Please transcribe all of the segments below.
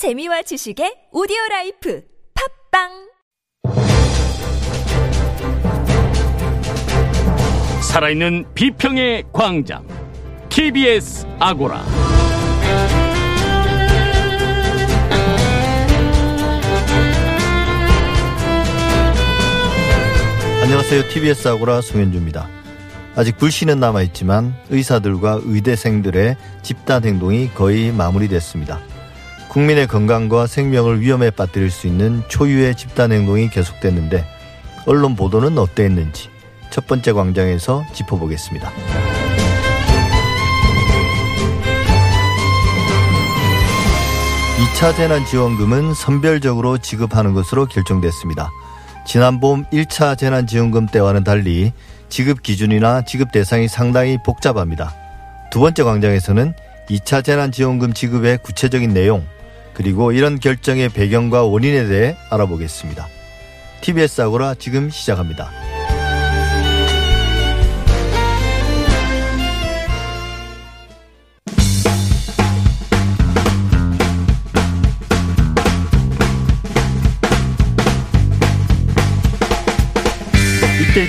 재미와 지식의 오디오 라이프 팟빵 살아있는 비평의 광장 TBS 아고라 안녕하세요. TBS 아고라 송현주입니다. 아직 불씨는 남아있지만 의사들과 의대생들의 집단 행동이 거의 마무리됐습니다. 국민의 건강과 생명을 위험에 빠뜨릴 수 있는 초유의 집단 행동이 계속됐는데 언론 보도는 어땠는지 첫 번째 광장에서 짚어보겠습니다. 2차 재난지원금은 선별적으로 지급하는 것으로 결정됐습니다. 지난 봄 1차 재난지원금 때와는 달리 지급 기준이나 지급 대상이 상당히 복잡합니다. 두 번째 광장에서는 2차 재난지원금 지급의 구체적인 내용, 그리고 이런 결정의 배경과 원인에 대해 알아보겠습니다. TBS 아고라 지금 시작합니다.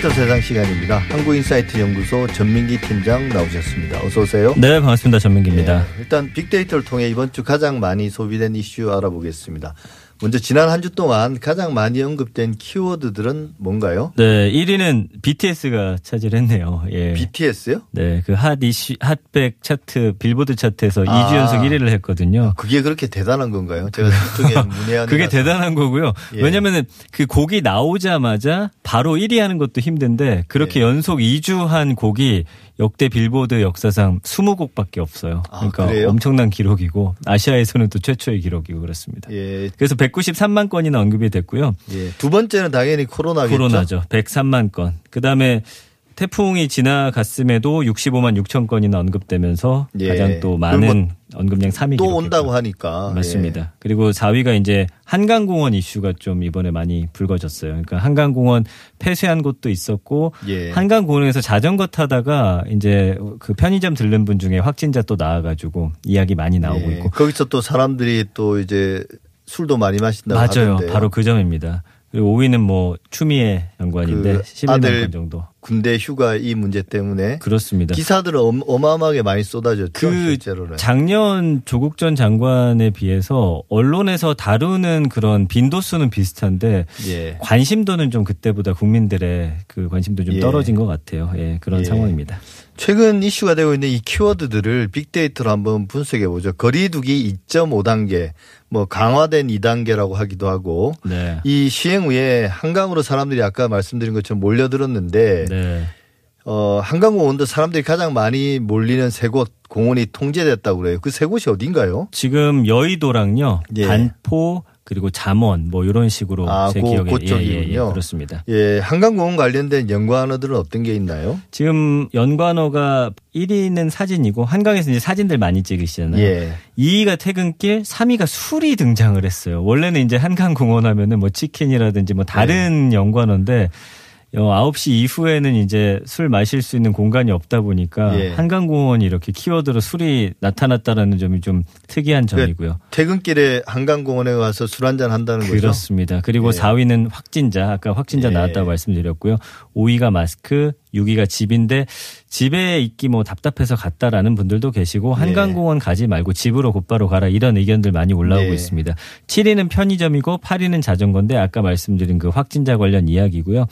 빅데이터 세상 시간입니다. 한국인사이트 연구소 전민기 팀장 나오셨습니다. 어서 오세요. 네, 반갑습니다. 전민기입니다. 예, 일단 빅데이터를 통해 이번 주 가장 많이 소비된 이슈 알아보겠습니다. 먼저 지난 한 주 동안 가장 많이 언급된 키워드들은 뭔가요? 네, 1위는 BTS가 차지했네요. 예. BTS요? 네, 그 핫 이슈, 핫백 차트, 빌보드 차트에서 아. 2주 연속 1위를 했거든요. 그게 그렇게 대단한 건가요? 제가 그쪽에 문의하는 그게 대단한 거고요. 예. 왜냐면은 그 곡이 나오자마자 바로 1위 하는 것도 힘든데 그렇게 예. 연속 2주 한 곡이 역대 빌보드 역사상 20곡밖에 없어요. 아, 그러니까 그래요? 엄청난 기록이고 아시아에서는 또 최초의 기록이고 그렇습니다. 예, 그래서 193만 건이나 언급이 됐고요. 예. 두 번째는 당연히 코로나겠죠. 코로나죠. 103만 건. 그다음에 태풍이 지나갔음에도 65만 6천 건이나 언급되면서 예. 가장 또 많은 언급량 3위 또. 온다고 하니까 맞습니다. 예. 그리고 4위가 이제 한강공원 이슈가 좀 이번에 많이 불거졌어요. 그러니까 한강공원 폐쇄한 곳도 있었고 예. 한강공원에서 자전거 타다가 이제 그 편의점 들른 분 중에 확진자 또 나와가지고 이야기 많이 나오고 예. 있고 거기서 또 사람들이 또 이제 술도 많이 마신다고 맞아요. 하던데요. 바로 그 점입니다. 그리고 5위는 뭐 추미애 연관인데 그 11만 아들 건 정도. 군대 휴가 이 문제 때문에 그렇습니다. 기사들은 엄- 어마어마하게 많이 쏟아졌죠. 그 실제로는. 작년 조국 전 장관에 비해서 언론에서 다루는 그런 빈도수는 비슷한데 예. 관심도는 좀 그때보다 국민들의 그 관심도 좀 예. 떨어진 것 같아요. 예, 그런 예. 상황입니다. 최근 이슈가 되고 있는 이 키워드들을 빅데이터로 한번 분석해 보죠. 거리두기 2.5단계, 뭐 강화된 2단계라고 하기도 하고 네. 이 시행 후에 한강으로 사람들이 아까 말씀드린 것처럼 몰려들었는데 네. 어, 한강공 원도 사람들이 가장 많이 몰리는 세 곳 공원이 통제됐다고 그래요. 그 세 곳이 어딘가요? 지금 여의도랑요, 예. 반포 그리고 잠원 뭐 이런 식으로 아, 제 그- 기억에 그 쪽이군요. 예, 예, 예, 그렇습니다. 예, 한강공원 관련된 연관어들은 어떤 게 있나요? 지금 연관어가 1위는 사진이고 한강에서 이제 사진들 많이 찍으시잖아요. 예. 2위가 퇴근길, 3위가 술이 등장을 했어요. 원래는 이제 한강공원 하면은 뭐 치킨이라든지 뭐 다른 네. 연관어인데 어, 9시 이후에는 이제 술 마실 수 있는 공간이 없다 보니까 예. 한강공원이 이렇게 키워드로 술이 나타났다라는 점이 좀 특이한 점이고요. 퇴근길에 한강공원에 가서 술 한잔 한다는 거죠. 그렇습니다. 그리고 예. 4위는 확진자, 아까 확진자 예. 나왔다고 말씀드렸고요. 5위가 마스크, 6위가 집인데 집에 있기 뭐 답답해서 갔다라는 분들도 계시고 예. 한강공원 가지 말고 집으로 곧바로 가라 이런 의견들 많이 올라오고 예. 있습니다. 7위는 편의점이고 8위는 자전거인데 아까 말씀드린 그 확진자 관련 이야기고요.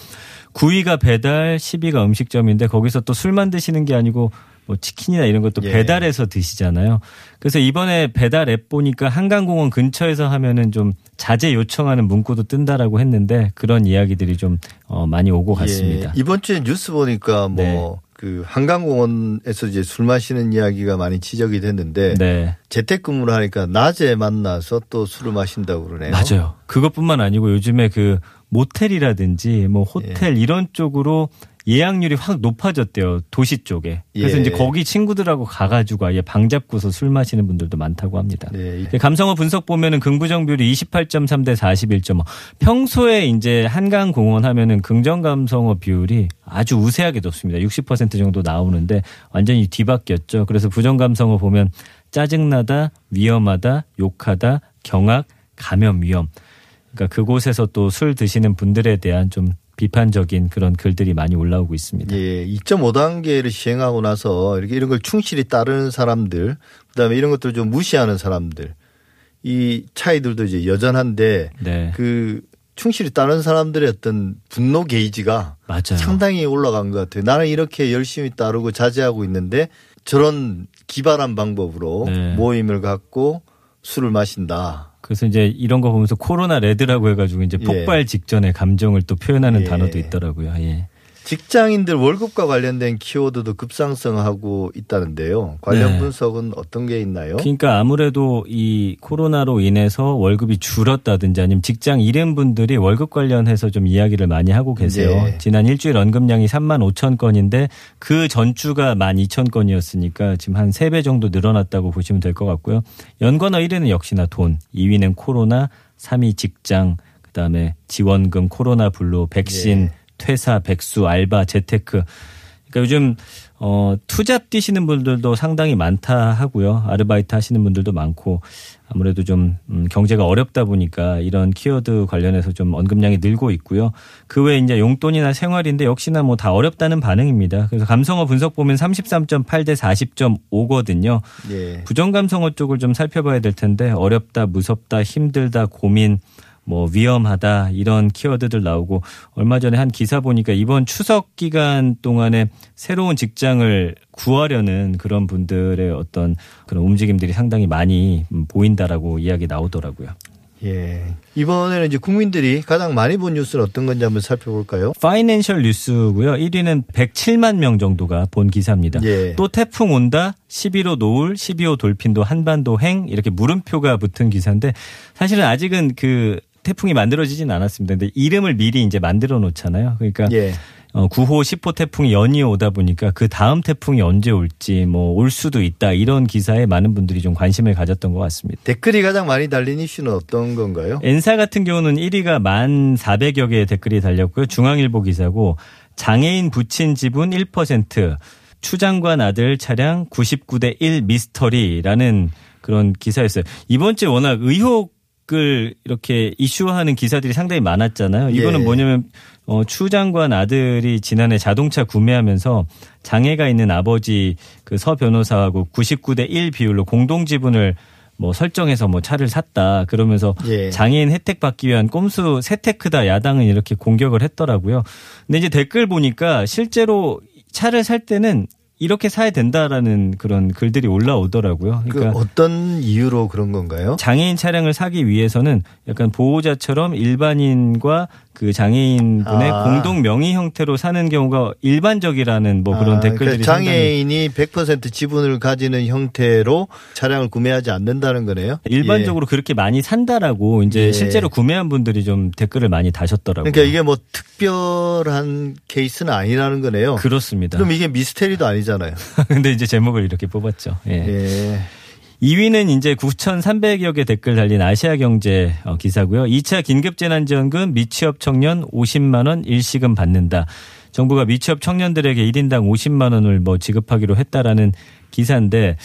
9위가 배달, 10위가 음식점인데 거기서 또 술만 드시는 게 아니고 뭐 치킨이나 이런 것도 예. 배달해서 드시잖아요. 그래서 이번에 배달 앱 보니까 한강공원 근처에서 하면은 좀 자제 요청하는 문구도 뜬다라고 했는데 그런 이야기들이 좀 어, 많이 오고 갔습니다. 예, 이번 주에 뉴스 보니까 뭐 네. 그 한강공원에서 이제 술 마시는 이야기가 많이 지적이 됐는데 네. 재택근무를 하니까 낮에 만나서 또 술을 마신다고 그러네요. 맞아요. 그것뿐만 아니고 요즘에 그 모텔이라든지 뭐 호텔 예. 이런 쪽으로 예약률이 확 높아졌대요. 도시 쪽에. 그래서 예. 이제 거기 친구들하고 가가지고 아예 방 잡고서 술 마시는 분들도 많다고 합니다. 네. 네, 감성어 분석 보면은 긍부정 비율이 28.3 대 41.5. 평소에 이제 한강 공원 하면은 긍정 감성어 비율이 아주 우세하게 높습니다. 60% 정도 나오는데 완전히 뒤바뀌었죠. 그래서 부정 감성어 보면 짜증나다, 위험하다, 욕하다, 경악, 감염 위험. 그러니까 그곳에서 또 술 드시는 분들에 대한 좀 비판적인 그런 글들이 많이 올라오고 있습니다. 예, 2.5단계를 시행하고 나서 이렇게 이런 걸 충실히 따르는 사람들, 그다음에 이런 것들을 좀 무시하는 사람들, 이 차이들도 이제 여전한데 네. 그 충실히 따르는 사람들의 어떤 분노 게이지가 맞아요. 상당히 올라간 것 같아요. 나는 이렇게 열심히 따르고 자제하고 있는데 저런 기발한 방법으로 네. 모임을 갖고 술을 마신다. 그래서 이제 이런 거 보면서 코로나 레드라고 해가지고 이제 예. 폭발 직전에 감정을 또 표현하는 예. 단어도 있더라고요. 예. 직장인들 월급과 관련된 키워드도 급상승하고 있다는데요. 관련 네. 분석은 어떤 게 있나요? 그러니까 아무래도 이 코로나로 인해서 월급이 줄었다든지 아니면 직장 잃은 분들이 월급 관련해서 좀 이야기를 많이 하고 계세요. 네. 지난 일주일 언급량이 3만 5천 건인데 그 전주가 1만 2천 건이었으니까 지금 한 3배 정도 늘어났다고 보시면 될 것 같고요. 연관어 1위는 역시나 돈, 2위는 코로나, 3위 직장, 그다음에 지원금, 코로나 블루, 백신, 예. 퇴사, 백수, 알바, 재테크. 그러니까 요즘 어 투잡 뛰시는 분들도 상당히 많다 하고요. 아르바이트 하시는 분들도 많고 아무래도 좀 음, 경제가 어렵다 보니까 이런 키워드 관련해서 좀 언급량이 늘고 있고요. 그 외에 이제 용돈이나 생활인데 역시나 뭐 다 어렵다는 반응입니다. 그래서 감성어 분석 보면 33.8 대 40.5거든요. 예. 부정 감성어 쪽을 좀 살펴봐야 될 텐데 어렵다, 무섭다, 힘들다, 고민 뭐 위험하다 이런 키워드들 나오고 얼마 전에 한 기사 보니까 이번 추석 기간 동안에 새로운 직장을 구하려는 그런 분들의 어떤 그런 움직임들이 상당히 많이 음, 보인다라고 이야기 나오더라고요. 예. 이번에는 이제 국민들이 가장 많이 본 뉴스는 어떤 건지 한번 살펴볼까요? 파이낸셜 뉴스고요. 1위는 107만 명 정도가 본 기사입니다. 예. 또 태풍 온다, 11호 노을, 12호 돌핀도 한반도 행 이렇게 물음표가 붙은 기사인데 사실은 아직은 그 태풍이 만들어지진 않았습니다. 근데 이름을 미리 이제 만들어 놓잖아요. 그러니까 예. 어, 9호, 10호 태풍이 연이어 오다 보니까 그 다음 태풍이 언제 올지 뭐 올 수도 있다 이런 기사에 많은 분들이 좀 관심을 가졌던 것 같습니다. 댓글이 가장 많이 달린 이슈는 어떤 건가요? 엔사 같은 경우는 1위가 1만 400여 개의 댓글이 달렸고요. 중앙일보 기사고 장애인 부친 지분 1%, 추장관 아들 차량 99대 1 미스터리라는 그런 기사였어요. 이번 주에 워낙 의혹 을 이렇게 이슈화하는 기사들이 상당히 많았잖아요. 이거는 예. 뭐냐면 어, 추 장관 아들이 지난해 자동차 구매하면서 장애가 있는 아버지 그 서 변호사하고 99대 1 비율로 공동 지분을 뭐 설정해서 뭐 차를 샀다 그러면서 예. 장애인 혜택 받기 위한 꼼수 세테크다 야당은 이렇게 공격을 했더라고요. 근데 이제 댓글 보니까 실제로 차를 살 때는 이렇게 사야 된다라는 그런 글들이 올라오더라고요. 그 그러니까 어떤 이유로 그런 건가요? 장애인 차량을 사기 위해서는 약간 보호자처럼 일반인과 그 장애인 분의 아. 공동 명의 형태로 사는 경우가 일반적이라는 뭐 그런 아, 댓글들이 그러니까 장애인이 100% 지분을 가지는 형태로 차량을 구매하지 않는다는 거네요. 일반적으로 그렇게 많이 산다라고 이제 예. 실제로 구매한 분들이 좀 댓글을 많이 예. 다셨더라고요. 그러니까 이게 뭐 특별한 케이스는 아니라는 거네요. 그렇습니다. 그럼 이게 미스테리도 아니잖아요. 근데 이제 제목을 이렇게 뽑았죠. 예. 예. 2위는 이제 9,300여 개 댓글 달린 아시아 경제 어, 기사고요. 2차 긴급재난지원금 미취업 청년 50만 원 일시금 받는다. 정부가 미취업 청년들에게 1인당 50만 원을 뭐 지급하기로 했다라는 기사인데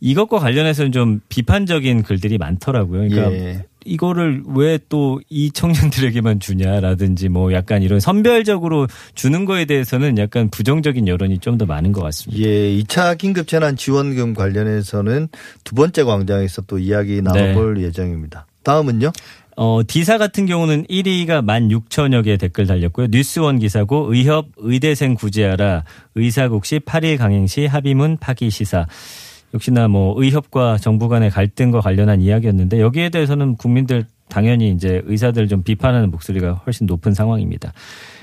이것과 관련해서는 좀 비판적인 글들이 많더라고요. 그러니까 예. 이거를 왜 또 이 청년들에게만 주냐라든지 뭐 약간 이런 선별적으로 주는 거에 대해서는 약간 부정적인 여론이 좀 더 많은 것 같습니다. 예, 2차 긴급 재난 지원금 관련해서는 두 번째 광장에서 또 이야기 나눠볼 예정입니다. 다음은요? 어, 디사 같은 경우는 1위가 16,000여 개 댓글 달렸고요. 뉴스원 기사고 의협 의대생 구제하라 의사국시 8일 강행시 합의문 파기 시사. 역시나 뭐 의협과 정부 간의 갈등과 관련한 이야기였는데 여기에 대해서는 국민들 당연히 이제 의사들 좀 비판하는 목소리가 훨씬 높은 상황입니다.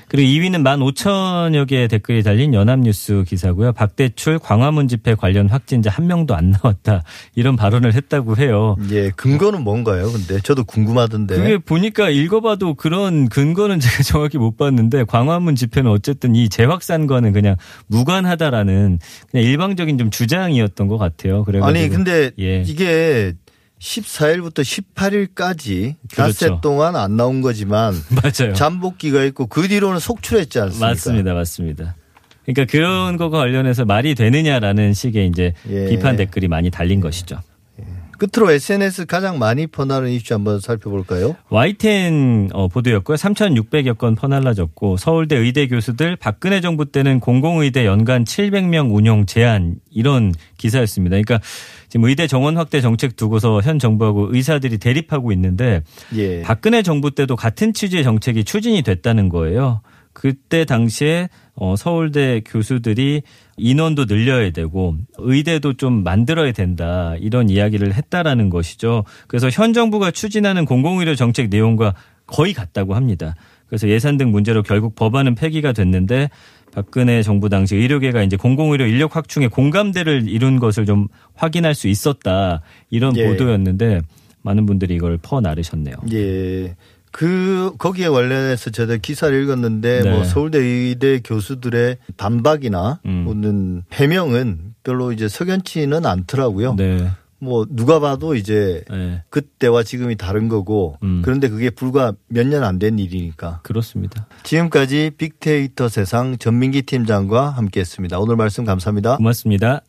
그리고 2위는 15,000여 개의 댓글이 달린 연합뉴스 기사고요. 박대출 광화문 집회 관련 확진자 한 명도 안 나왔다. 이런 발언을 했다고 해요. 예, 근거는 뭔가요? 근데 저도 궁금하던데. 그게 보니까 읽어봐도 그런 근거는 제가 정확히 못 봤는데 광화문 집회는 어쨌든 이 재확산과는 그냥 무관하다라는 그냥 일방적인 좀 주장이었던 것 같아요. 그래가지고 아니 근데 예. 이게 14일부터 18일까지 닷새 그렇죠. 동안 안 나온 거지만 맞아요. 잠복기가 있고 그 뒤로는 속출했지 않습니까? 맞습니다, 맞습니다. 그러니까 그런 거가 관련해서 말이 되느냐라는 식의 이제 예. 비판 댓글이 많이 달린 것이죠. 끝으로 SNS 가장 많이 퍼나른 이슈 한번 살펴볼까요? YTN 어, 보도였고요. 3,600여 건 퍼날라졌고 서울대 의대 교수들 박근혜 정부 때는 공공의대 연간 700명 운영 제한 이런 기사였습니다. 그러니까 지금 의대 정원 확대 정책 두고서 현 정부하고 의사들이 대립하고 있는데 예. 박근혜 정부 때도 같은 취지의 정책이 추진이 됐다는 거예요. 그때 당시에 어, 서울대 교수들이 인원도 늘려야 되고 의대도 좀 만들어야 된다 이런 이야기를 했다라는 것이죠. 그래서 현 정부가 추진하는 공공의료 정책 내용과 거의 같다고 합니다. 그래서 예산 등 문제로 결국 법안은 폐기가 됐는데 박근혜 정부 당시 의료계가 이제 공공의료 인력 확충에 공감대를 이룬 것을 좀 확인할 수 있었다 이런 예. 보도였는데 많은 분들이 이걸 퍼 나르셨네요. 예. 그 거기에 관련해서 저도 기사를 읽었는데 네. 뭐 서울대 의대 교수들의 반박이나 음. 또는 해명은 별로 이제 석연치는 않더라고요. 네. 뭐 누가 봐도 이제 네. 그때와 지금이 다른 거고 음. 그런데 그게 불과 몇 년 안 된 일이니까. 그렇습니다. 지금까지 빅데이터 세상 전민기 팀장과 함께했습니다. 오늘 말씀 감사합니다. 고맙습니다.